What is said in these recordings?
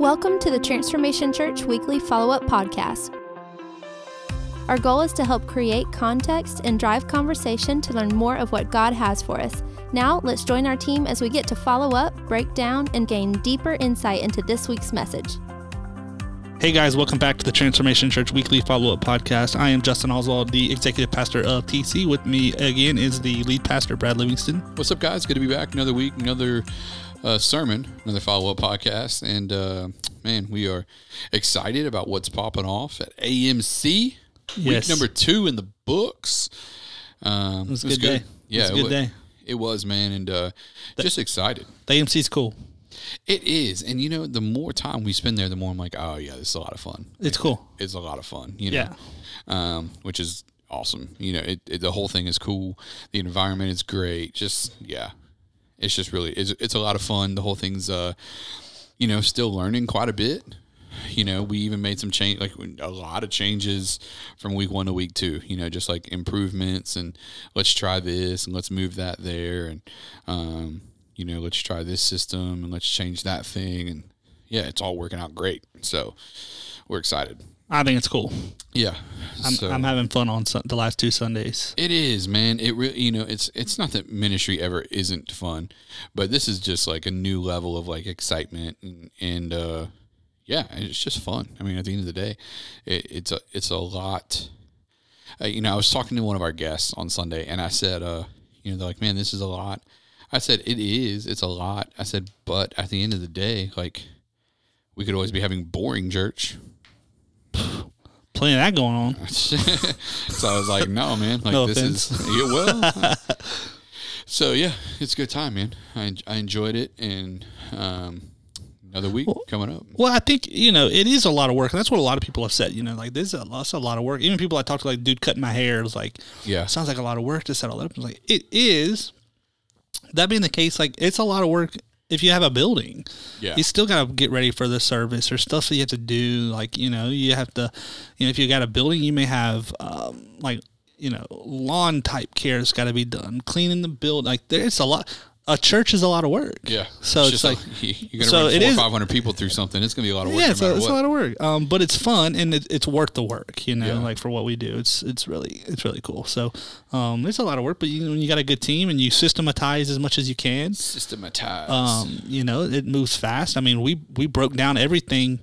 Welcome to the Transformation Church Weekly Follow Up Podcast. Our goal is to help create context and drive conversation to learn more of what God has for us. Now, let's join our team as we get to follow up, break down, and gain deeper insight into this week's message. Hey guys, welcome back to the Transformation Church Weekly Follow Up Podcast. I am Justin Oswald, the executive pastor of TC. With me again is the lead pastor, Brad Livingston. What's up, guys? Good to be back. Another week, another uh, sermon, another follow up podcast. And uh, man, we are excited about what's popping off at AMC. Yes. Week number two in the books. Um, It was a good day. Yeah, It was a good wa- day. It was, man. And uh, just excited. The AMC's cool. It is. And, you know, the more time we spend there, the more I'm like, oh, yeah, this is a lot of fun. It's cool. It's a lot of fun, you know, Yeah. um, which is awesome. You know, it, it, the whole thing is cool. The environment is great. Just yeah, it's just really it's, it's a lot of fun. The whole thing's uh, you know, still learning quite a bit. You know, we even made some change, like a lot of changes from week one to week two. You know, just like improvements and let's try this and let's move that there and um, you know, let's try this system and let's change that thing and yeah, it's all working out great. So we're excited. I think it's cool. Yeah, I'm, So- I'm having fun on the last two Sundays. It is, man. It really, you know, it's it's not that ministry ever isn't fun, but this is just like a new level of like excitement and and uh, yeah, it's just fun. I mean, at the end of the day, it, it's a it's a lot. Uh, you know, I was talking to one of our guests on Sunday, and I said, uh, you know, they're like, man, this is a lot. I said, it is. It's a lot. I said, but at the end of the day, like, we could always be having boring church. Plenty of that going on. so I was like, no, man. Like No this is yeah, well. so yeah, it's a good time, man. I I enjoyed it, and um, another week coming up. Well, I think you know it is a lot of work, and that's what a lot of people have said. You know, like this is a, that's a lot of work. Even people I talked to, like dude cutting my hair, was like, Yeah. sounds like a lot of work to set all that up. I was like, it is. That being the case, like it's a lot of work if you have a building. Yeah. You still got to get ready for the service. There's stuff that you have to do. Like you know, you have to, you know, if you got a building, you may have um, like you know lawn type care's got to be done, cleaning the build. Like there's a lot. A church is a lot of work. Yeah. So it's, just like. you're gonna so run four or is- five hundred people through something. It's gonna be a lot of work. Yeah, no it's, a, it's a lot of work, um, but it's fun and it, it's worth the work. You know, Yeah. like for what we do, it's it's really it's really cool. So um, it's a lot of work, but you when you got a good team and you systematize as much as you can, Systematized. um, you know, it moves fast. I mean, we we broke down everything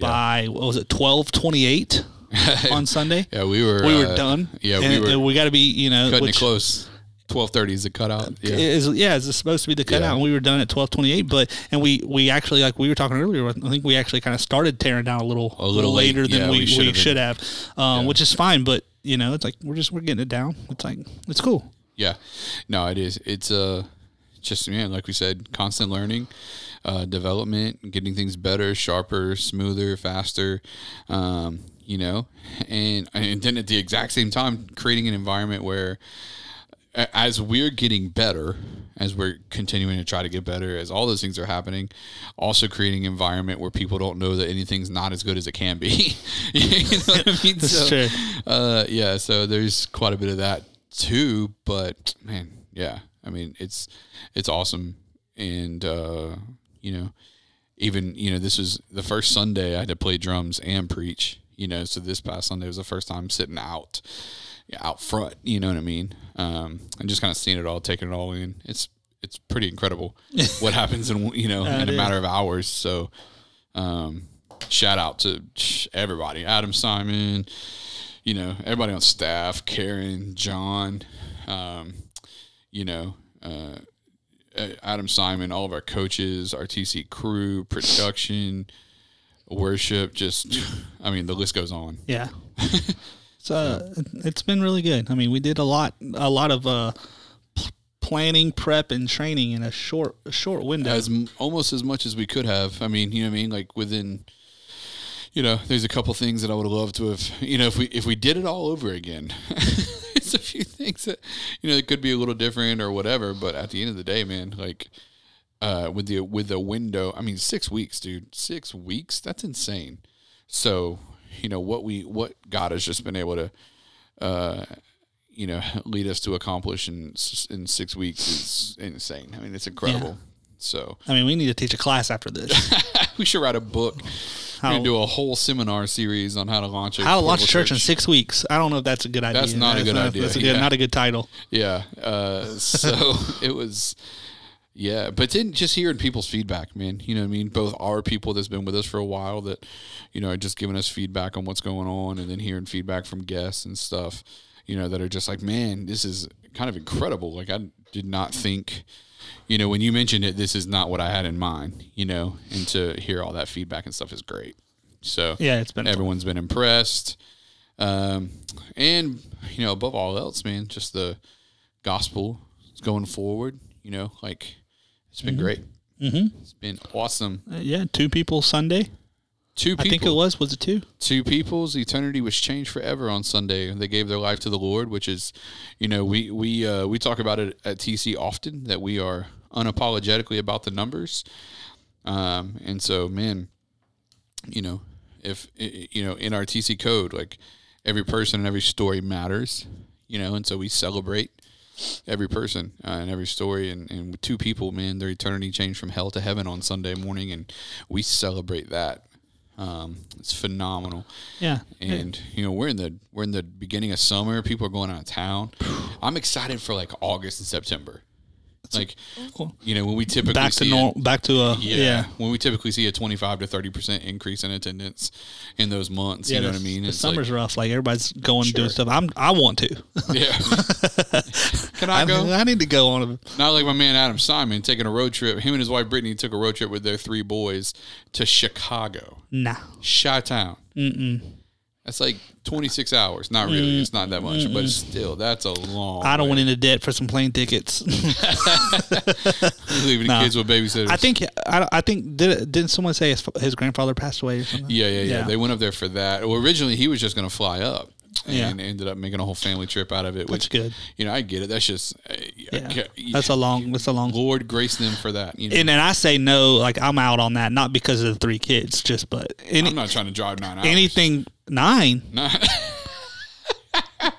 by what was it twelve twenty eight on Sunday. yeah, we were. We were uh, done. Yeah, and, we were we got to be you know cutting which it close. Twelve thirty is the cutout. Yeah. is yeah, it's supposed to be the cutout, Yeah. and we were done at twelve twenty eight. But and we we actually like we were talking earlier. I think we actually kind of started tearing down a little A little late. later than Yeah, we, we we, should have should, have, um, which is fine. But you know, it's like we're just we're getting it down. It's like it's cool. Yeah, no, it is. It's uh, just man, like we said, constant learning, uh, development, getting things better, sharper, smoother, faster. Um, you know, and and then at the exact same time, creating an environment where, as we're getting better, as we're continuing to try to get better, as all those things are happening, also creating environment where people don't know that anything's not as good as it can be. you know what I mean? That's true. Uh, yeah, so there's quite a bit of that too, but man, yeah, I mean, it's it's awesome, and uh, you know, even you know, this was the first Sunday I had to play drums and preach. You know, so this past Sunday was the first time sitting out, out front. You know what I mean? Um, and just kind of seeing it all, taking it all in. It's it's pretty incredible what happens in you know in a matter of hours. So, um, shout out to everybody, Adam Simon, you know, everybody on staff, Karen, John, um, you know, uh, Adam Simon, all of our coaches, our TC crew, production, worship, just, I mean, the list goes on. Yeah. so uh, it's been really good. I mean, we did a lot a lot of uh, p- planning, prep, and training in a short a short window. As almost as much as we could have. I mean, you know what I mean? Like within, you know, there's a couple things that I would have loved to have, you know, if we, if we did it all over again, there's a few things that, you know, it could be a little different or whatever. But at the end of the day, man, like, uh, with the with the window. I mean, six weeks, dude. Six weeks. That's insane. So you know what we what God has just been able to, uh, you know, lead us to accomplish in in six weeks is insane. I mean, it's incredible. So I mean, we need to teach a class after this. we should write a book. We're How- gonna do a whole seminar series on how to launch a How to launch a portable church in six weeks. I don't know if that's a good idea. That's not a good idea, That's a good, yeah. not a good title. Yeah. Uh, so it was, yeah. But then just hearing people's feedback, man. You know what I mean? Both our people that's been with us for a while that, you know, are just giving us feedback on what's going on and then hearing feedback from guests and stuff, you know, that are just like, man, this is kind of incredible. Like, I did not think, you know, when you mentioned it, this is not what I had in mind, you know, and to hear all that feedback and stuff is great. So, Yeah, it's been everyone's been impressed. Um, and you know, above all else, man, just the gospel is going forward. You know, like it's been great. Mm-hmm. It's been awesome. Uh, yeah, two people Sunday. Two people. I think it was. Was it two? two people's eternity was changed forever on Sunday. They gave their life to the Lord, which is, you know, we we uh, we talk about it at TC often that we are unapologetically about the numbers, um, and so man, you know, if you know in our TC code, like every person and every story matters, you know, and so we celebrate every person uh, and every story and, and with two people man their eternity changed from hell to heaven on sunday morning and we celebrate that. Um, it's phenomenal. Yeah. and you know we're in the we're in the beginning of summer. People are going out of town. I'm excited for like august and september like you know when we typically back to see a- normal. Back to a yeah, yeah. when we typically see a 25 to 30 percent increase in attendance in those months you know what i mean The It's summer's like, rough. Like everybody's going Sure. doing stuff. I'm. I want to. yeah can i I, go I need to go on. A, Not like my man Adam Simon taking a road trip. Him and his wife Brittany took a road trip with their three boys to Chicago, nah. Chi Town. Mm-mm. That's like 26 hours. Not really. It's not that much, but still, that's a long. I don't way. went into debt for some plane tickets. leaving the kids with babysitters. I think. I, I think. Did, didn't someone say his, his grandfather passed away or something? Yeah, yeah, yeah, Yeah. They went up there for that. Well, originally he was just going to fly up. Yeah. And ended up making a whole family trip out of it. That's which, good. You know, I get it. That's just. uh, Yeah. yeah. That's a long. That's a long. Lord grace them for that. You know, And then I say no. Like I'm out on that. Not because of the three kids. Just but any, I'm not trying to drive nine hours. anything nine. Nah.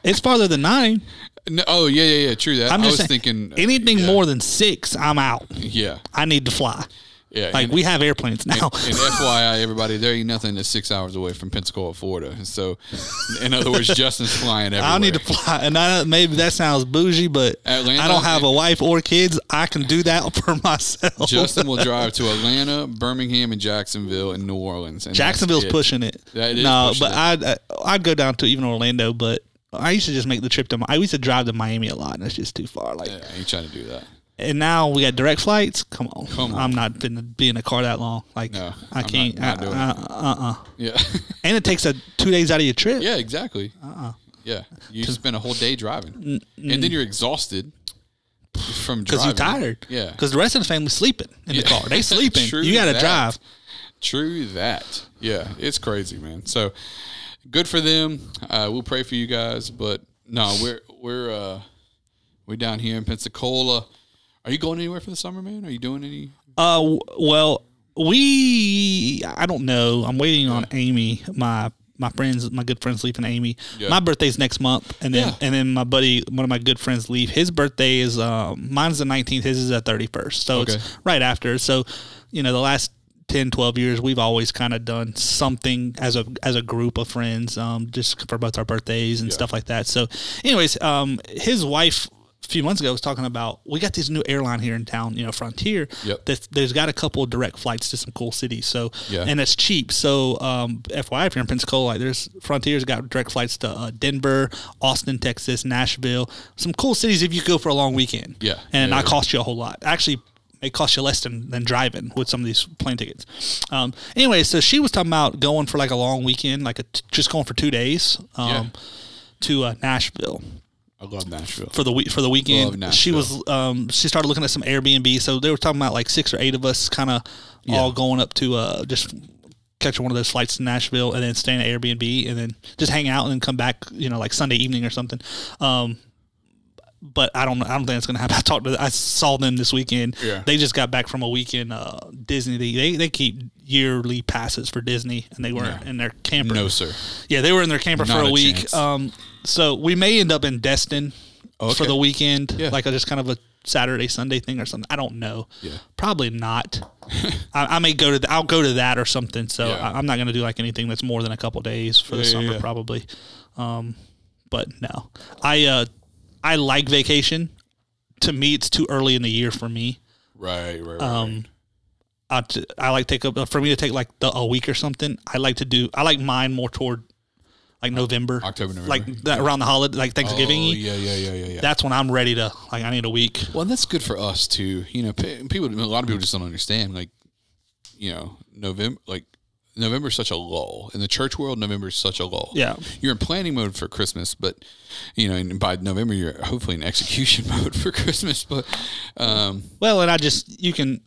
It's farther than nine. No, oh yeah, yeah, yeah. True that. I'm I just was saying, thinking anything yeah, more than six, I'm out. Yeah, I need to fly. Yeah. Like and, we have airplanes now. and FYI, everybody, there ain't nothing that's six hours away from Pensacola, Florida. So, in other words, Justin's flying everywhere. I need to fly, and I, maybe that sounds bougie, but Atlanta- I don't have a wife or kids. I can do that for myself. Justin will drive to Atlanta, Birmingham, and Jacksonville, and New Orleans. And Jacksonville's it. pushing it. No, pushing but. I'd uh, I'd go down to even Orlando, but I used to just make the trip to. I used to drive to Miami a lot, and it's just too far. Like, Yeah, I ain't trying to do that. And now we got direct flights. Come on, Come on. I'm not gonna be in a car that long. Like, No, I I'm can't. not- not doing uh, uh, uh, Yeah, And it takes a two days out of your trip. yeah, exactly. Uh-uh. Yeah, you spend a whole day driving, and then you're exhausted from driving. because you're tired. Yeah, Because the rest of the family's sleeping in the car. They sleeping. True you got to drive. True that. Yeah, it's crazy, man. So good for them. Uh, we'll pray for you guys, but no, we're we're uh, we're down here in Pensacola. Are you going anywhere for the summer, man? Are you doing any? Uh, w- well, we I don't know. I'm waiting on Amy, my my friends, my good friends Leaf and Amy. Yeah. My birthday's next month, and then Yeah. and then my buddy, one of my good friends, Leaf. His birthday is um, mine's the 19th. His is the 31st, so Okay. it's right after. So, you know, the last 10, 12 years, we've always kind of done something as a as a group of friends, um, just for both our birthdays and stuff like that. So, anyways, um, his wife. A few months ago, I was talking about we got this new airline here in town, you know, Frontier. Yep. That's, there's got a couple of direct flights to some cool cities. So Yeah. and it's cheap. So um, FYI, if you're in Pensacola, like there's Frontier's got direct flights to uh, Denver, Austin, Texas, Nashville, some cool cities if you go for a long weekend. Yeah. and Yeah, not yeah. cost you a whole lot. Actually. It costs you less than, than driving with some of these plane tickets. Um, anyway, so she was talking about going for like a long weekend, like a t- just going for two days um, Yeah. to uh, Nashville I love Nashville. for the week for the weekend. She was um she started looking at some Airbnb. So they were talking about like six or eight of us kind of all going up to uh just catching one of those flights to Nashville and then staying at Airbnb and then just hang out and then come back, you know, like Sunday evening or something. Um but I don't. I don't think it's gonna happen. I talked to. I saw them this weekend. Yeah. They just got back from a weekend uh, Disney. They they keep yearly passes for Disney, and they were Yeah. in their camper. No, sir. Yeah, they were in their camper for a, a week. Um, so we may end up in Destin for the weekend, Yeah. like a, just kind of a Saturday Sunday thing or something. I don't know. Yeah. Probably not. I, I may go to th- I'll go to that or something. So Yeah. I, I'm not going to do like anything that's more than a couple days for the summer probably. Um, but no, I uh, I like vacation. To me, it's too early in the year for me. Right, right, right. Um, I, t- I like take a for me to take like the, a week or something. I like to do. I like mine more toward like November, October, November. like that around the holiday, like Thanksgiving. Oh, yeah, yeah, yeah, yeah, yeah. That's when I'm ready to like. I need a week. Well, that's good for us too. You know, people. A lot of people just don't understand. Like, you know, November. Like, November is such a lull in the church world. November is such a lull. Yeah. you're in planning mode for Christmas, but you know, and by November you're hopefully in execution mode for Christmas. But um, Well, and I just you can,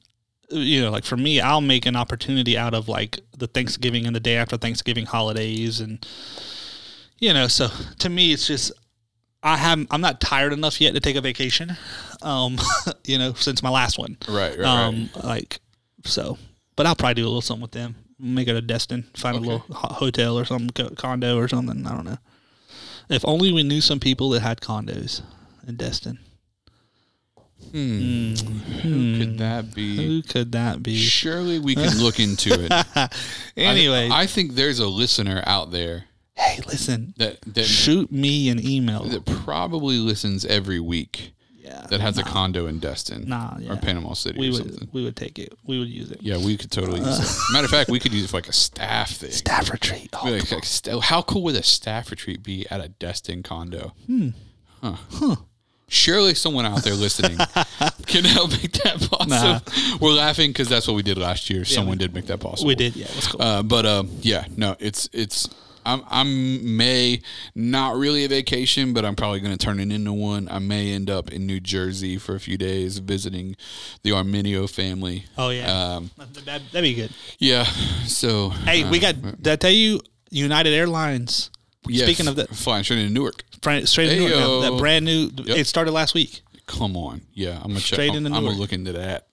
you know, like for me, I'll make an opportunity out of like the Thanksgiving and the day after Thanksgiving holidays, and you know, so to me, it's just I have I'm not tired enough yet to take a vacation, um, you know, since my last one, right, right, um, like so. But I'll probably do a little something with them. Make it a Destin, find a little hotel or some condo or something. I don't know. If only we knew some people that had condos in Destin. Hmm. Who could that be? Who could that be? Surely we can look into it. Anyway, I, I think there's a listener out there hey, listen, that that shoot me an email. that probably listens every week yeah, that has a condo in Destin Nah, yeah. or Panama City we or would something. we would take it. We would use it. Yeah, we could totally use it. Matter of fact, we could use it for like a staff thing. Staff retreat. Oh, like, like, st- how cool would a staff retreat be at a Destin condo? Hmm. Huh. Surely someone out there listening can help make that possible. We're laughing because that's what we did last year. someone did make that possible. we did. Yeah, let's. Uh, but um, yeah, no, it's it's. I'm I'm may not really a vacation, but I'm probably going to turn it into one. I may end up in New Jersey for a few days visiting the Arminio family. oh yeah, Um, that, that'd be good. yeah. So Hey, uh, we got. Did I tell you? United Airlines. yeah, speaking of that- flying straight into Newark. Straight into Newark, that brand new. It started last week, Come on, yeah, I'm gonna check. Straight I'm, into I'm gonna look into that.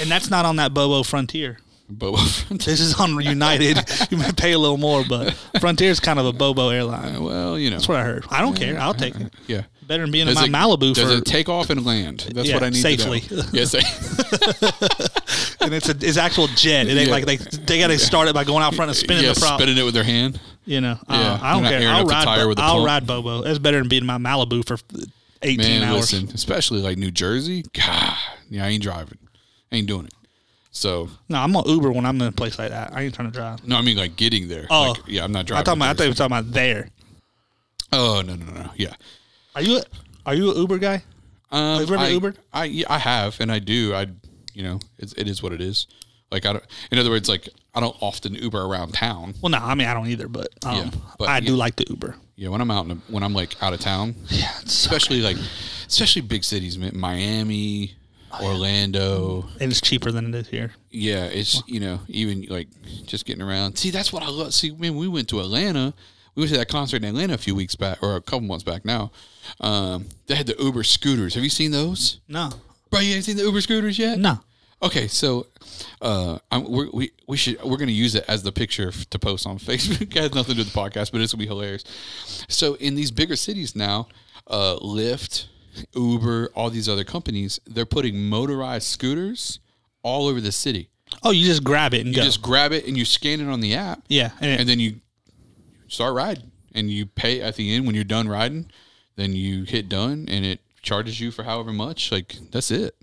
and that's not on that Bobo Frontier. But This is on United. you might pay a little more, but Frontier's kind of a Bobo airline. well, you know, That's what I heard. I don't care. I'll take it. yeah. Better than being in my it- Malibu does for it take off and land? That's Yeah, what I need safely. Yes, and it's a it's actual jet. It ain't Yeah. like they they got to start it by going out front and spinning yeah, the prop. spinning it with their hand. You know, Yeah, uh, I don't care. I'll ride. tire Bo- with I'll pump. ride Bobo. That's better than being in my Malibu for eighteen Man, hours. listen, especially like New Jersey. God, yeah, I ain't driving. I ain't doing it. So No, I'm gonna Uber when I'm in a place like that. I ain't trying to drive. no, I mean like getting there. Oh. Like, yeah, I'm not driving. I thought about. I thought you were talking about there. Oh no, no, no, no. Yeah. Are you a, are you an Uber guy? Um, Have you ever I, Ubered? I yeah, I have, and I do. I you know, it's, it is what it is. Like I don't. In other words, like I don't often Uber around town. Well, no, I mean I don't either, but, um, Yeah, but I do like the Uber. Yeah, when I'm out in a, when I'm like out of town, Yeah, so especially like especially big cities, Miami, Orlando. and it's cheaper than it is here. Yeah, it's you know even like just getting around. See, that's what I love. See, when we went to Atlanta, we went to that concert in Atlanta a few weeks back or a couple months back now. Um, they had the Uber scooters. Have you seen those? No, Bro, you ain't seen the Uber scooters yet? no. Okay, so uh, I'm, we're, we we should we're gonna use it as the picture f- to post on Facebook. it has nothing to do with the podcast, but it's gonna be hilarious. So in these bigger cities now, uh, Lyft, Uber, all these other companies, they're putting motorized scooters all over the city. Oh, you just grab it and You go. just grab it and you scan it on the app, yeah, and, it- and then you start riding, and you pay at the end when you're done riding. Then you hit done, and it charges you for however much. Like that's it.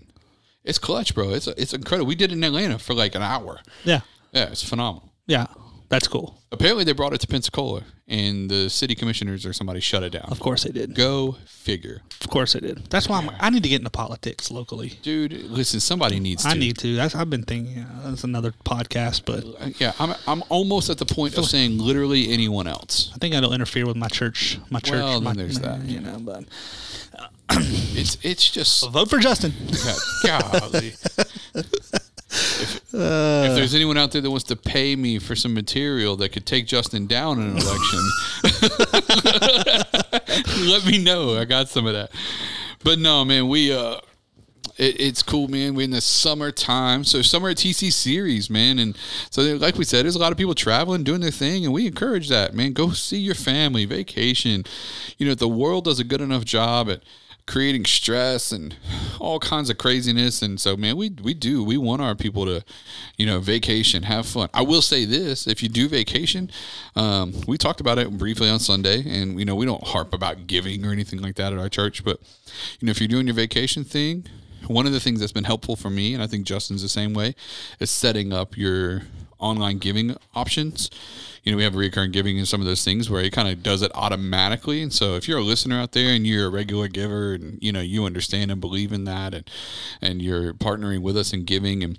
It's clutch, bro. It's it's incredible. We did it in Atlanta for like an hour. yeah, Yeah, it's phenomenal. yeah. That's cool. Apparently, they brought it to Pensacola, and the city commissioners or somebody shut it down. Of course they did. Go figure, Of course they did. That's why I'm, I need to get into politics locally. dude. Listen, somebody needs to. I need to. That's I've been thinking. Yeah, that's another podcast, but Uh, Yeah, I'm I'm almost at the point of saying literally anyone else. I think that'll interfere with my church. My church. Well, then my, there's that. You know, but It's it's just vote for Justin. Golly. if, if there's anyone out there that wants to pay me for some material that could take Justin down in an election, let me know. I got some of that. But no, man, we uh it, it's cool, man. We're in the summertime, so summer at TC series, man, and so like we said, there's a lot of people traveling, doing their thing, and we encourage that, man. Go see your family, vacation. You know, the world does a good enough job at creating stress and all kinds of craziness. And so, man, we we do we want our people to, you know, vacation, have fun. I will say this: if you do vacation, um, we talked about it briefly on Sunday, and you know, we don't harp about giving or anything like that at our church, but you know, if you're doing your vacation thing, one of the things that's been helpful for me, and I think Justin's the same way, is setting up your online giving options. You know, we have recurring giving and some of those things where it kind of does it automatically. And so if you're a listener out there and you're a regular giver and, you know, you understand and believe in that and, and you're partnering with us in giving and,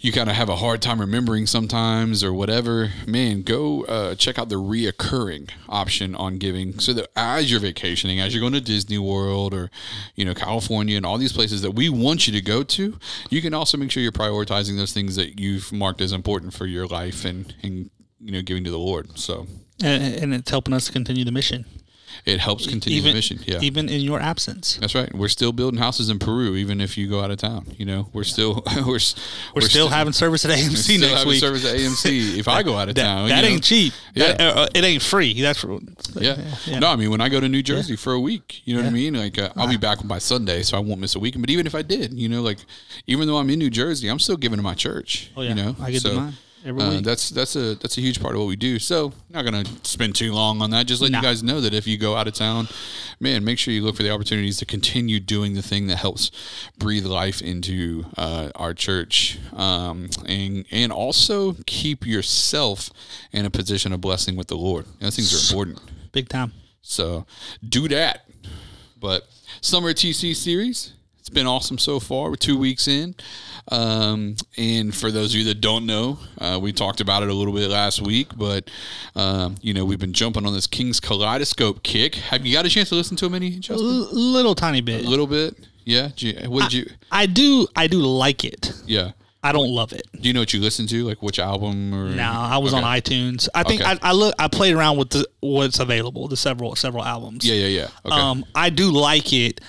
you kind of have a hard time remembering sometimes or whatever, man, go uh, check out the reoccurring option on giving so that as you're vacationing, as you're going to Disney World or, you know, California and all these places that we want you to go to, you can also make sure you're prioritizing those things that you've marked as important for your life and, and you know, giving to the Lord. So, and, and it's helping us continue the mission. It helps continue even, the mission. Yeah. Even in your absence. That's right. We're still building houses in Peru, even if you go out of town. You know, we're still we're we're, we're still, still, having service at AMC next week. Service at AMC if I go out of that, town. That you know? ain't cheap. Yeah. That, uh, it ain't free. That's for, yeah. yeah. No, I mean when I go to New Jersey for a week, you know what I mean. Like uh, I'll be back by Sunday, so I won't miss a weekend. But even if I did, you know, like even though I'm in New Jersey, I'm still giving to my church. Oh yeah. You know, I get so, mine. Every uh, week. that's that's a that's a huge part of what we do. So not gonna spend too long on that. Just let Nah. you guys know that if you go out of town, man, make sure you look for the opportunities to continue doing the thing that helps breathe life into uh, our church, um, and and also keep yourself in a position of blessing with the Lord. Those things are important. Big time. So do that. But summer TC series, it's been awesome so far. We're two weeks in. Um, and for those of you that don't know, uh, we talked about it a little bit last week, but um, you know we've been jumping on this King's Kaleidoscope kick. Have you got a chance to listen to them any, A Justin? l- little tiny bit. A little bit, yeah. What did you? I do. I do like it. Yeah. I don't love it. Do you know what you listen to? Like which album or? No, I was Okay. on iTunes. I think Okay. I, I look. I played around with the, what's available, the several several albums. Yeah, yeah, yeah. Okay. Um, I do like it.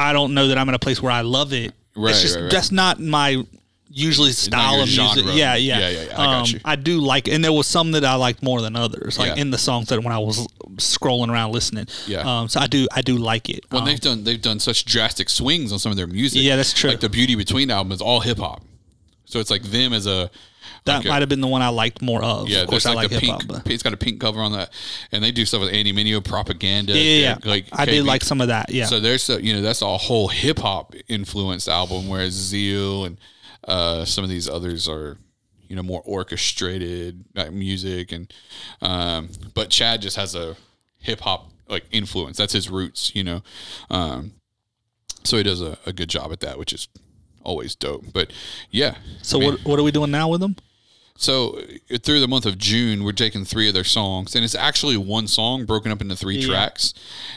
I don't know that I'm in a place where I love it. Right, it's just right, right. that's not my usually style of music. Yeah, yeah, Yeah, yeah, yeah. I got um, you. I do like, and there was some that I liked more than others. Like Yeah. in the songs that when I was scrolling around listening. Yeah. Um, so I do, I do like it. Well, Um, they've done they've done such drastic swings on some of their music. Yeah, that's true. Like the Beauty Between album is all hip hop, so it's like them as a that like a- might have been the one I liked more of. yeah. of course, there's I like hip hop. It's got a pink cover on that, and they do stuff with Andy Mineo, propaganda. yeah, yeah, yeah. Like I did like some of that. Yeah. So there's a, you know that's a whole hip hop influenced album, whereas Zeal and uh, some of these others are you know more orchestrated like music and um, but Chad just has a hip hop like influence. That's his roots, you know. Um, so he does a, a good job at that, which is always dope. But yeah, so I mean, what what are we doing now with them? So uh, through the month of June, we're taking three of their songs, and it's actually one song broken up into three Yeah. tracks.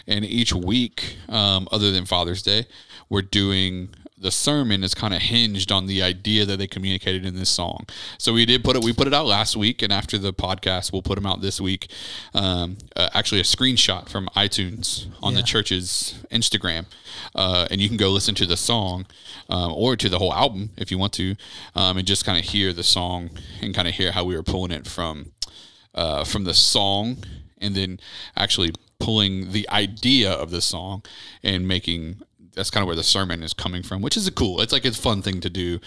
And each week, um, other than Father's Day, we're doing the sermon is kind of hinged on the idea that they communicated in this song. So we did put it. We put it out last week, and after the podcast, we'll put them out this week. Um, uh, actually, a screenshot from iTunes on the church's Instagram, uh, and you can go listen to the song um, or to the whole album if you want to, um, and just kind of hear the song and kind of hear how we were pulling it from uh, from the song, and then actually pulling the idea of the song and making. That's kind of where the sermon is coming from, which is a cool. It's like a fun thing to do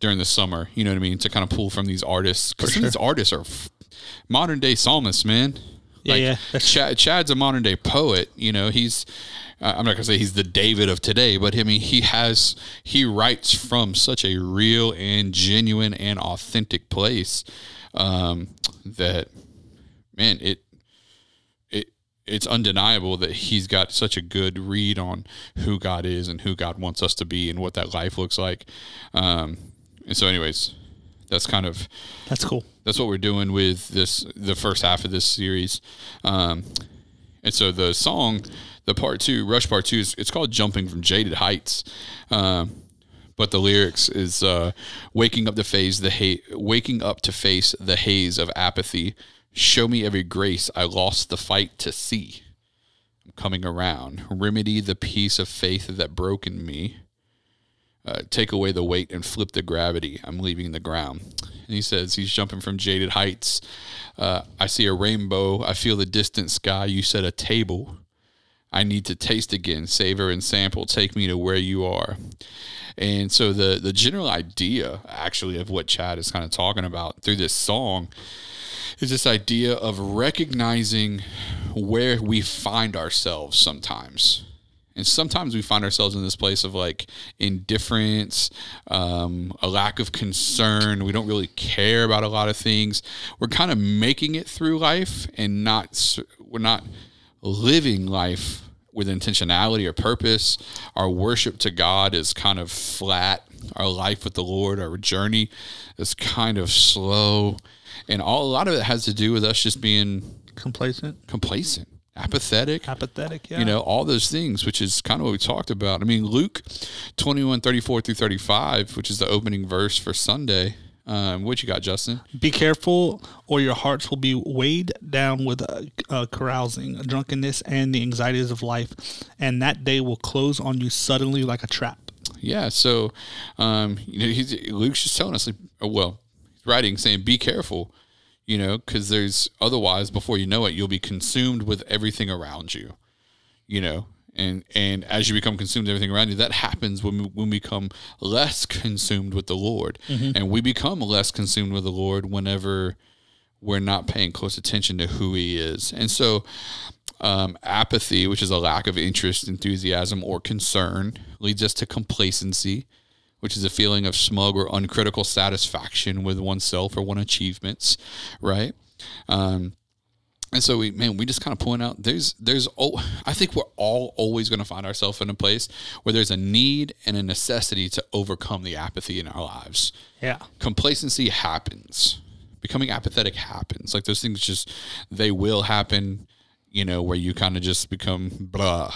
during the summer. You know what I mean? To kind of pull from these artists because these artists are f- modern day psalmists, man. Yeah, yeah, Chad, Chad's a modern day poet. You know, he's. Uh, I'm not gonna say he's the David of today, but I mean he has he writes from such a real and genuine and authentic place um, that man it it's undeniable that he's got such a good read on who God is and who God wants us to be and what that life looks like. Um, and so, anyways, that's kind of That's cool. that's what we're doing with this the first half of this series um, and so the song the part two rush part two is it's called jumping from jaded heights um, but the lyrics is uh, waking up to face the ha- waking up to face the haze of apathy show me every grace i lost the fight to see i'm coming around remedy the piece of faith that broke in me uh, take away the weight and flip the gravity. I'm leaving the ground. And he says he's jumping from jaded heights. Uh, I see a rainbow. I feel the distant sky. You set a table. I need to taste again, savor and sample. Take me to where you are. And so the the general idea actually of what Chad is kind of talking about through this song is this idea of recognizing where we find ourselves sometimes. And sometimes we find ourselves in this place of like indifference, um, a lack of concern. We don't really care about a lot of things. We're kind of making it through life and not, we're not living life with intentionality or purpose. Our worship to God is kind of flat. Our life with the Lord, our journey is kind of slow. And all, a lot of it has to do with us just being Complacent, complacent, apathetic, apathetic. Yeah. you know, all those things, which is kind of what we talked about. I mean, Luke 21, 34 through 35, which is the opening verse for Sunday. Um, what you got, Justin? Be careful, or your hearts will be weighed down with uh, uh, carousing, drunkenness, and the anxieties of life, and that day will close on you suddenly like a trap. Yeah. So, um, you know, he's, Luke's just telling us, like, oh, well, writing saying, be careful, you know, because there's otherwise, before you know it, you'll be consumed with everything around you, you know, and and as you become consumed with everything around you, that happens when we, when we become less consumed with the Lord, and we become less consumed with the Lord whenever we're not paying close attention to who He is, and so um, apathy, which is a lack of interest, enthusiasm, or concern, leads us to complacency, which is a feeling of smug or uncritical satisfaction with oneself or one achievements, right? Um, and so we, man, we just kind of point out there's, there's, oh, I think we're all always going to find ourselves in a place where there's a need and a necessity to overcome the apathy in our lives. Yeah. Complacency happens. Becoming apathetic happens. Like those things just, they will happen, you know, where you kind of just become blah.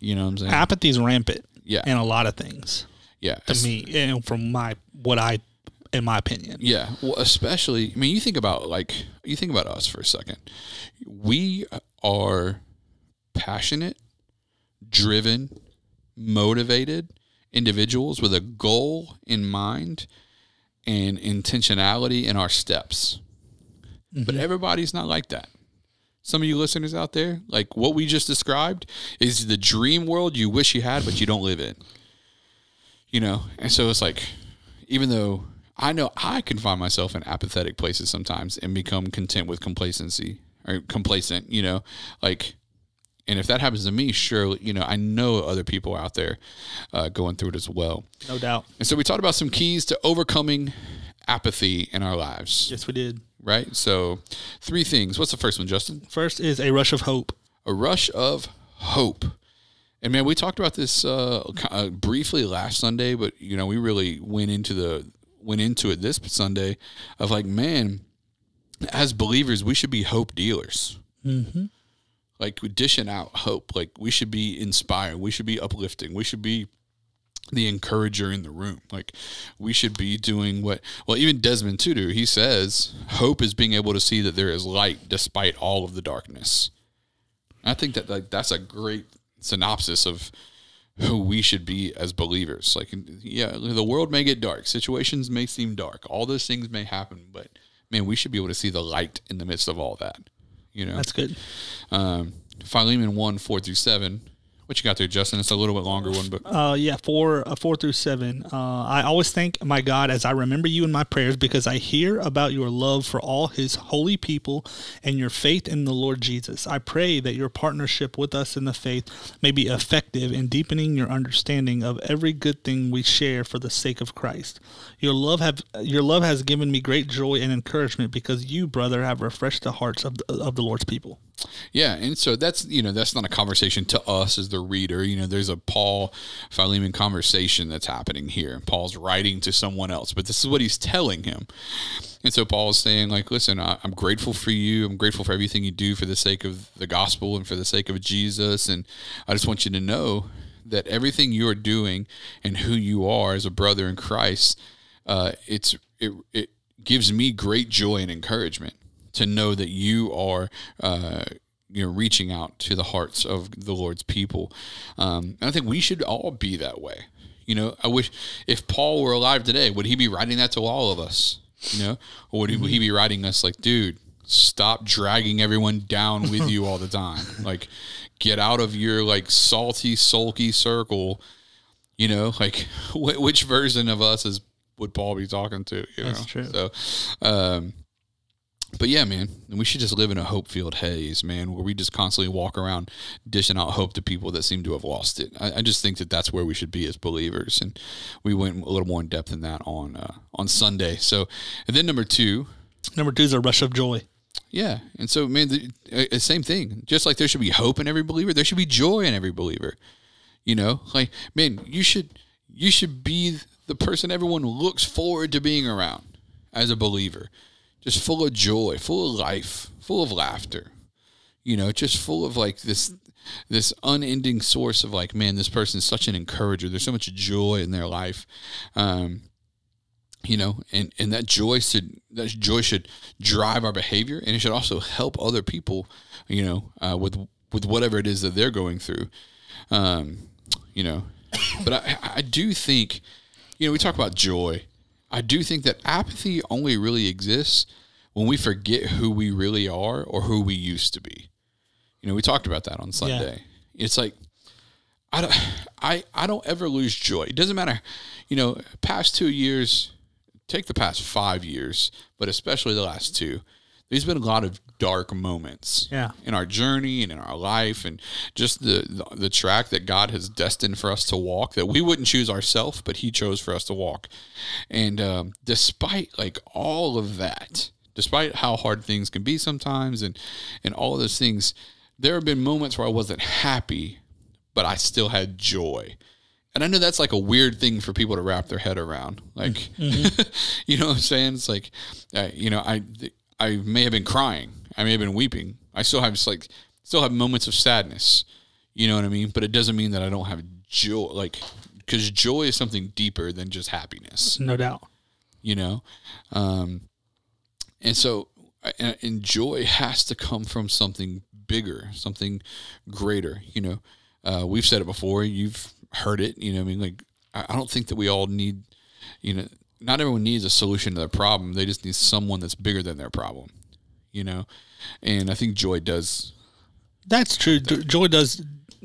You know what I'm saying? Apathy is rampant yeah. in a lot of things yeah. to me, and from my what I, in my opinion. Yeah. Well, especially, I mean, you think about like, you think about us for a second. We are passionate, driven, motivated individuals with a goal in mind and intentionality in our steps. But mm-hmm. everybody's not like that. Some of you listeners out there, like what we just described, is the dream world you wish you had, but you don't live in. You know, and so it's like, even though I know I can find myself in apathetic places sometimes and become content with complacency or complacent, you know, like, and if that happens to me, sure, you know, I know other people out there uh, going through it as well. No doubt. And so we talked about some keys to overcoming apathy in our lives, Yes, we did. Right? So, three things. What's the first one, Justin? First is a rush of hope. a rush of hope. And man, we talked about this uh, uh, briefly last Sunday, but you know, we really went into the went into it this Sunday of like, man, as believers, we should be hope dealers. Mm-hmm. Like we dishing out hope. Like we should be inspiring. We should be uplifting. We should be the encourager in the room. Like we should be doing what well even Desmond Tutu, he says hope is being able to see that there is light despite all of the darkness. I think that like that's a great synopsis of who we should be as believers. Like yeah, the world may get dark, situations may seem dark, all those things may happen, but man, we should be able to see the light in the midst of all that. You know, That's good. um, Philemon one four through seven. What you got there, Justin? It's a little bit longer one, but Uh, yeah, four, uh, four through seven. Uh, I always thank my God as I remember you in my prayers because I hear about your love for all His holy people and your faith in the Lord Jesus. I pray that your partnership with us in the faith may be effective in deepening your understanding of every good thing we share for the sake of Christ. Your love have your love has given me great joy and encouragement because you, brother, have refreshed the hearts of the, of the Lord's people. Yeah, and so that's you know that's not a conversation to us as the reader. You know, there's a Paul Philemon conversation that's happening here. Paul's writing to someone else, but this is what he's telling him. And so Paul is saying, like, listen, I, I'm grateful for you. I'm grateful for everything you do for the sake of the gospel and for the sake of Jesus. And I just want you to know that everything you are doing and who you are as a brother in Christ, uh, it's it it gives me great joy and encouragement to know that you are uh, you know reaching out to the hearts of the Lord's people. Um, and I think we should all be that way. You know, I wish if Paul were alive today, would he be writing that to all of us? You know, or would he, would he be writing us like, dude, stop dragging everyone down with you all the time. Like, get out of your like salty, sulky circle. You know, like wh- which version of us is would Paul be talking to? You That's know? true. So, um, but yeah, man, we should just live in a hope filled haze, man, where we just constantly walk around dishing out hope to people that seem to have lost it. I, I just think that that's where we should be as believers, and we went a little more in depth in that on uh, on Sunday. So, and then number two, Number two is a rush of joy. yeah, and so man, the uh, same thing. Just like there should be hope in every believer, there should be joy in every believer. You know, like man, you should you should be the person everyone looks forward to being around as a believer. Just full of joy, full of life, full of laughter. You know, just full of like this this unending source of like, man, this person's such an encourager. There's so much joy in their life. Um, you know, and, and that joy should that joy should drive our behavior, and it should also help other people, you know, uh, with with whatever it is that they're going through. Um, you know, but I, I do think, you know, we talk about joy. I do think that apathy only really exists when we forget who we really are or who we used to be. You know, we talked about that on Sunday. It's like I don't, I, I don't ever lose joy. It doesn't matter, you know, past two years, take the past five years, but especially the last two. There's been a lot of dark moments Yeah. in our journey and in our life, and just the, the the track that God has destined for us to walk that we wouldn't choose ourselves, but He chose for us to walk. And um, despite like all of that, despite how hard things can be sometimes, and and all of those things, there have been moments where I wasn't happy, but I still had joy. And I know that's like a weird thing for people to wrap their head around. Like, you know what I'm saying? It's like, uh, you know, I I may have been crying, I may have been weeping. I still have just like still have moments of sadness. You know what I mean? But it doesn't mean that I don't have joy. Like, because joy is something deeper than just happiness No doubt. you know um and so and, and joy has to come from something bigger something greater you know uh, we've said it before you've heard it you know i mean like I, I don't think that we all need you know not everyone needs a solution to their problem they just need someone that's bigger than their problem you know and i think joy does That's true. Jo- Joy does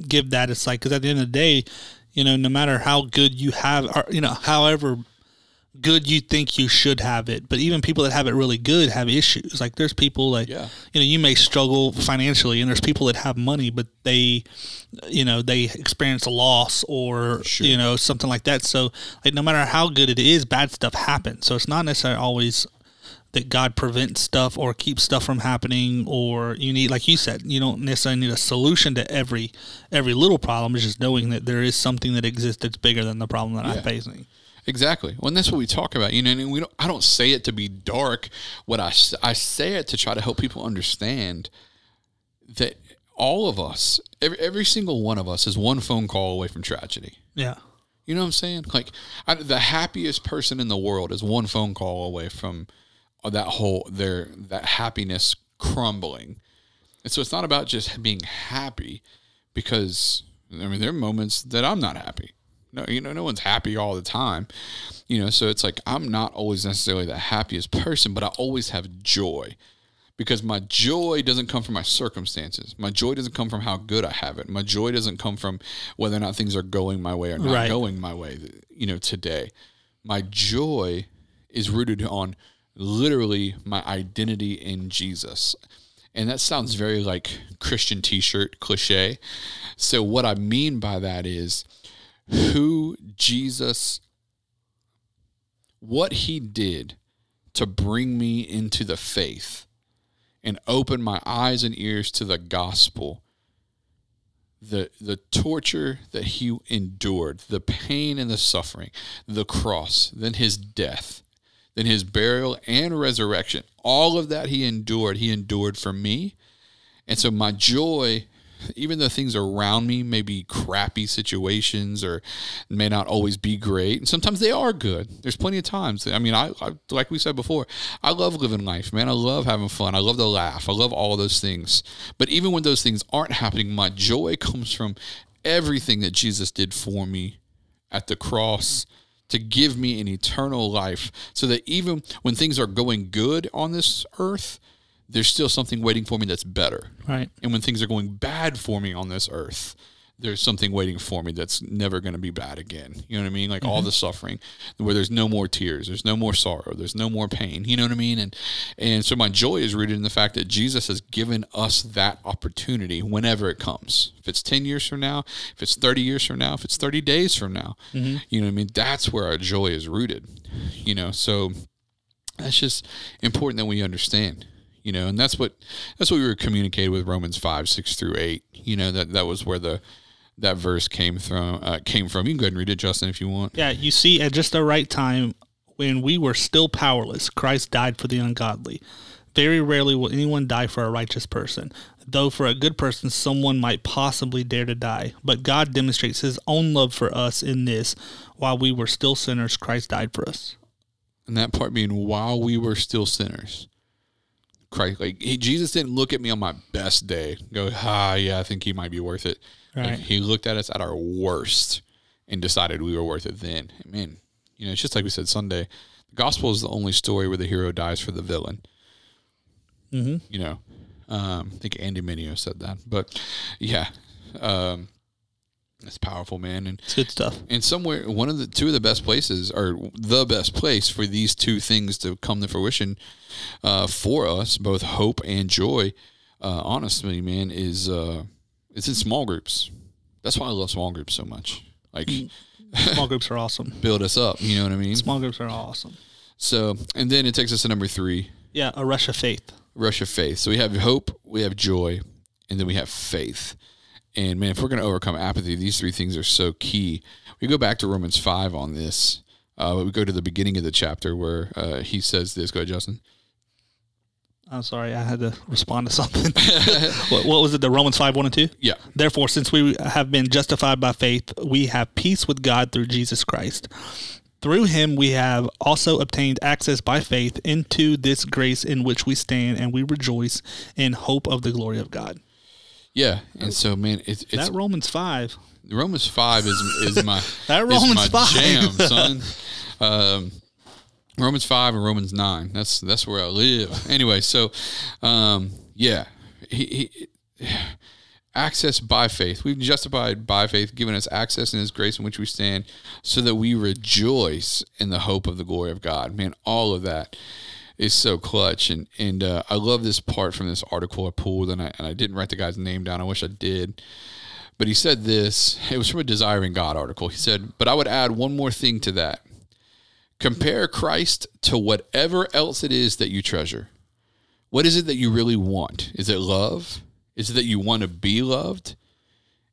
give that. It's like because at the end of the day, you know, no matter how good you have, or you know, however good you think you should have it, but even people that have it really good have issues. Like there's people like Yeah. you know you may struggle financially, and there's people that have money, but they, you know, they experience a loss or Sure. you know something like that. So like no matter how good it is, bad stuff happens. So it's not necessarily always that God prevents stuff or keeps stuff from happening or you need like you said you don't necessarily need a solution to every every little problem it's just knowing that there is something that exists that's bigger than the problem that Yeah. I'm facing Exactly. Well, and that's what we talk about. You know, and we don't. I don't say it to be dark. What I, I say it to try to help people understand that all of us, every every single one of us, is one phone call away from tragedy. yeah You know what I'm saying? Like I, the happiest person in the world is one phone call away from that whole their that happiness crumbling. And so it's not about just being happy, because I mean there are moments that I'm not happy. No, you know, no one's happy all the time. You know, so it's like I'm not always necessarily the happiest person, but I always have joy because my joy doesn't come from my circumstances. My joy doesn't come from how good I have it. My joy doesn't come from whether or not things are going my way or not Right. going my way, you know, today. My joy is rooted on literally my identity in Jesus. And that sounds very like Christian t-shirt cliche. So what I mean by that is who Jesus what he did to bring me into the faith and open my eyes and ears to the gospel the the torture that he endured the pain and the suffering the cross then his death then his burial and resurrection all of that he endured he endured for me. And so my joy even though things around me may be crappy situations or may not always be great, and sometimes they are good. There's plenty of times. I mean, I, I like we said before, I love living life, man. I love having fun. I love to laugh. I love all those things. But even when those things aren't happening, my joy comes from everything that Jesus did for me at the cross to give me an eternal life so that even when things are going good on this earth there's still something waiting for me that's better. Right. And when things are going bad for me on this earth, there's something waiting for me that's never going to be bad again. You know what I mean? Like all mm-hmm. the suffering, where there's no more tears, there's no more sorrow, there's no more pain. You know what I mean? And and so my joy is rooted in the fact that Jesus has given us that opportunity whenever it comes. If it's ten years from now, if it's thirty years from now, if it's thirty days from now, mm-hmm. you know what I mean? That's where our joy is rooted. You know, so that's just important that we understand you know and that's what that's what we were communicating with romans 5 6 through 8 you know that that was where the that verse came from uh, came from you can go ahead and read it justin if you want Yeah, you see, at just the right time, when we were still powerless, Christ died for the ungodly. Very rarely will anyone die for a righteous person, though for a good person, someone might possibly dare to die. But God demonstrates his own love for us in this while we were still sinners, Christ died for us. and that part being while we were still sinners christ like he, jesus didn't look at me on my best day go ah yeah i think he might be worth it Like, he looked at us at our worst and decided we were worth it then man you know it's just like we said sunday the gospel is the only story where the hero dies for the villain Mm-hmm. you know. Um, I think Andy Mineo said that, but yeah, um, that's powerful, man. And It's good stuff. and somewhere one of the two of the best places, or the best place for these two things to come to fruition uh, for us, both hope and joy. Uh, honestly, man, is uh, it's in small groups. That's why I love small groups so much. Like Small groups are awesome. build us up. You know what I mean? Small groups are awesome. So, and then it takes us to number three, Yeah, a rush of faith. rush of faith. So we have hope, we have joy, and then we have faith. And man, if we're going to overcome apathy, these three things are so key. We go back to Romans 5 on this. Uh, but we go to the beginning of the chapter where uh, he says this. Go ahead, Justin. I'm sorry, I had to respond to something. what, what was it? The Romans 5 1 and 2? Yeah. Therefore, since we have been justified by faith, we have peace with God through Jesus Christ. Through him, we have also obtained access by faith into this grace in which we stand, and we rejoice in hope of the glory of God. Yeah. And so, man, it's, it's that Romans 5. Romans 5 is, is my, That is Romans my 5. jam, son. Um, Romans 5 and Romans 9. That's that's where I live. Anyway, so um, yeah. He, he access by faith. We've justified by faith, given us access in his grace in which we stand, so that we rejoice in the hope of the glory of God. Man, all of that is so clutch. And and uh, I love this part from this article I pulled and I and I didn't write the guy's name down. I wish I did. But he said this, it was from a Desiring God article. He said, But I would add one more thing to that. Compare Christ to whatever else it is that you treasure. What is it that you really want? Is it love? Is it that you want to be loved?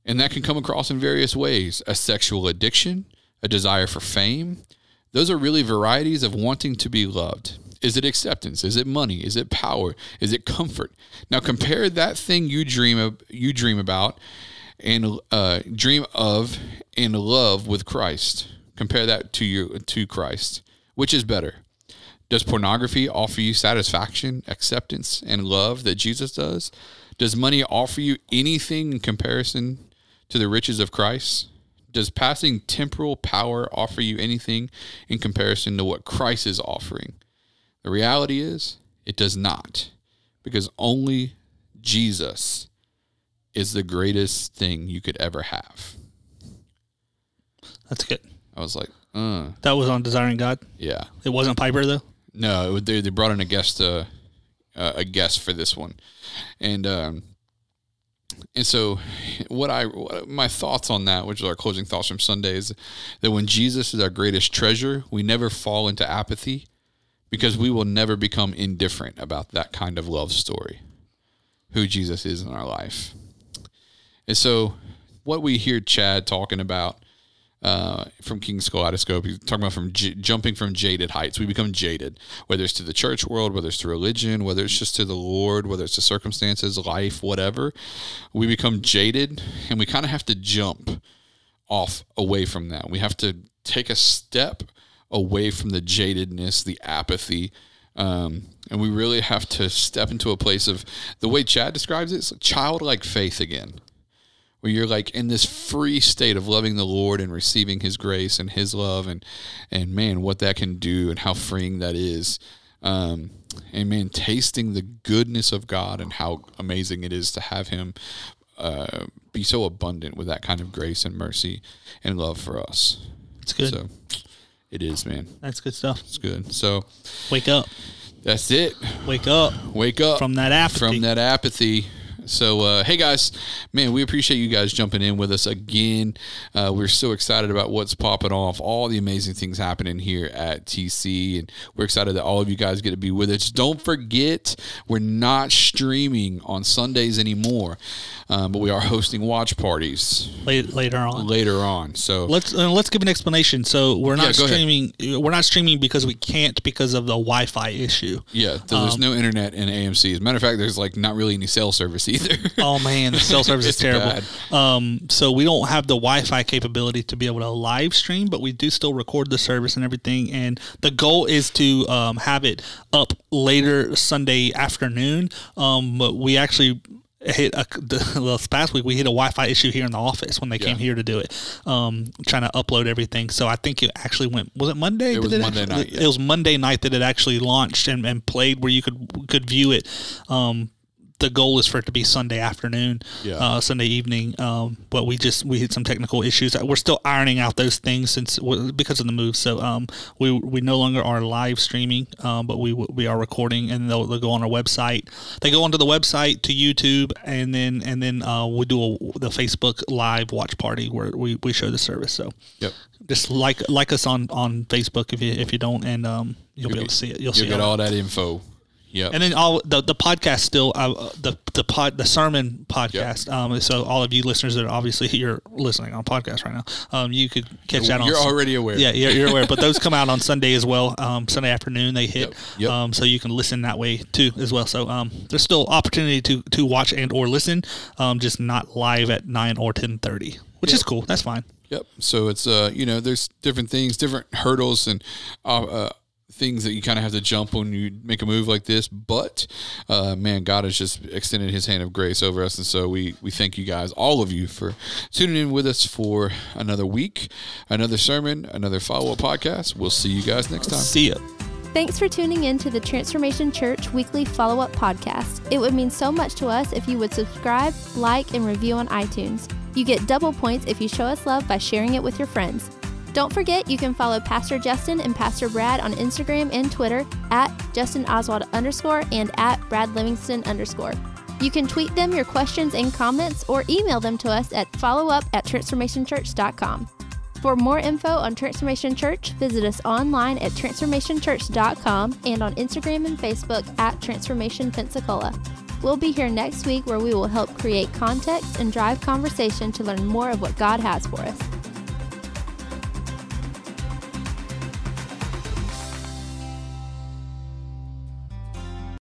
And that can come across in various ways a sexual addiction, a desire for fame. Those are really varieties of wanting to be loved. Is it acceptance? Is it money? Is it power? Is it comfort? Now compare that thing you dream of, you dream about and uh, dream of and love with Christ. Compare that to you to Christ. Which is better? Does pornography offer you satisfaction, acceptance, and love that Jesus does? Does money offer you anything in comparison to the riches of Christ? Does passing temporal power offer you anything in comparison to what Christ is offering? The reality is, it does not, because only Jesus is the greatest thing you could ever have. That's good. I was like, uh, That was on Desiring God. yeah. It wasn't Piper, though. No, it, was- they they brought in a guest uh, uh, a guest for this one, and um, and so what I what, my thoughts on that, which is our closing thoughts from Sunday, is that when Jesus is our greatest treasure, we never fall into apathy because we will never become indifferent about that kind of love story, who Jesus is in our life, and so what we hear Chad talking about uh, from King's Kaleidoscope. He's talking about from j- jumping from jaded heights. We become jaded, whether it's to the church world, whether it's to religion, whether it's just to the Lord, whether it's to circumstances, life, whatever. We become jaded, and we kind of have to jump off away from that. We have to take a step away from the jadedness, the apathy. Um, and we really have to step into a place of the way Chad describes it, it's childlike faith again where you're like in this free state of loving the Lord and receiving His grace and His love, and and man, what that can do and how freeing that is. Um, and man, tasting the goodness of God and how amazing it is to have Him uh, be so abundant with that kind of grace and mercy and love for us. It's good. So it is, man. That's good stuff. It's good. So Wake up. that's it. Wake up Wake up from that apathy. from that apathy. So, uh, hey guys, man, we appreciate you guys jumping in with us again. Uh, we're so excited about what's popping off, all the amazing things happening here at TC, and we're excited that all of you guys get to be with us. Don't forget, we're not streaming on Sundays anymore, um, but we are hosting watch parties Later, later on. later on. So, Let's uh, let's give an explanation. So we're not Yeah, go ahead. streaming. We're not streaming because we can't because of the Wi-Fi issue. yeah, so Um, there's no internet in AMC. As a matter of fact, there's like not really any cell service either. Oh man, the cell service is terrible. Um, so we don't have the Wi-Fi capability to be able to live stream, but we do still record the service and everything. And the goal is to um, have it up later Sunday afternoon. Um, but we actually hit a, the, past week we hit a Wi-Fi issue here in the office when they came here to do it, um, trying to upload everything. So I think it actually went. Was it Monday? It was Did Monday actually- night, yeah. It was Monday night that it actually launched and, and played where you could could view it. Um, the goal is for it to be Sunday afternoon, Yeah. uh, Sunday evening. Um, but we just we had some technical issues. We're still ironing out those things since because of the move. So um, we we no longer are live streaming, um, but we we are recording, and they'll, they'll go on our website. They go onto the website to YouTube, and then and then uh, we do a, the Facebook live watch party where we, we show the service. So yep. just like like us on on Facebook if you if you don't, and um, you'll, be able to see it. You'll, You'll see get all all that info. Yep. and then all the the podcast still uh, the the pod the sermon podcast. Um, so all of you listeners that are obviously you're listening on podcast right now, um, you could catch that on. You're already aware. Yeah, you're, you're aware. But those come out on Sunday as well. Um, Sunday afternoon they hit. Yep, yep. Um, so you can listen that way too as well. So um, there's still opportunity to to watch and or listen. Um, just not live at nine or ten thirty, which is cool. That's fine. Yep. So it's uh, you know, there's different things, different hurdles, and uh, uh things that you kind of have to jump when you make a move like this. But uh, man, God has just extended His hand of grace over us, and so we we thank you guys, all of you, for tuning in with us for another week, another sermon, another follow up podcast. We'll see you guys next time. See ya. Thanks for tuning in to the Transformation Church weekly follow up podcast. It would mean so much to us if you would subscribe, like, and review on iTunes. You get double points if you show us love by sharing it with your friends. Don't forget, you can follow Pastor Justin and Pastor Brad on Instagram and Twitter at Justin Oswald underscore and at Brad Livingston underscore. You can tweet them your questions and comments or email them to us at followup at transformationchurch.com. For more info on Transformation Church, visit us online at transformationchurch.com and on Instagram and Facebook at Transformation Pensacola. We'll be here next week where we will help create context and drive conversation to learn more of what God has for us.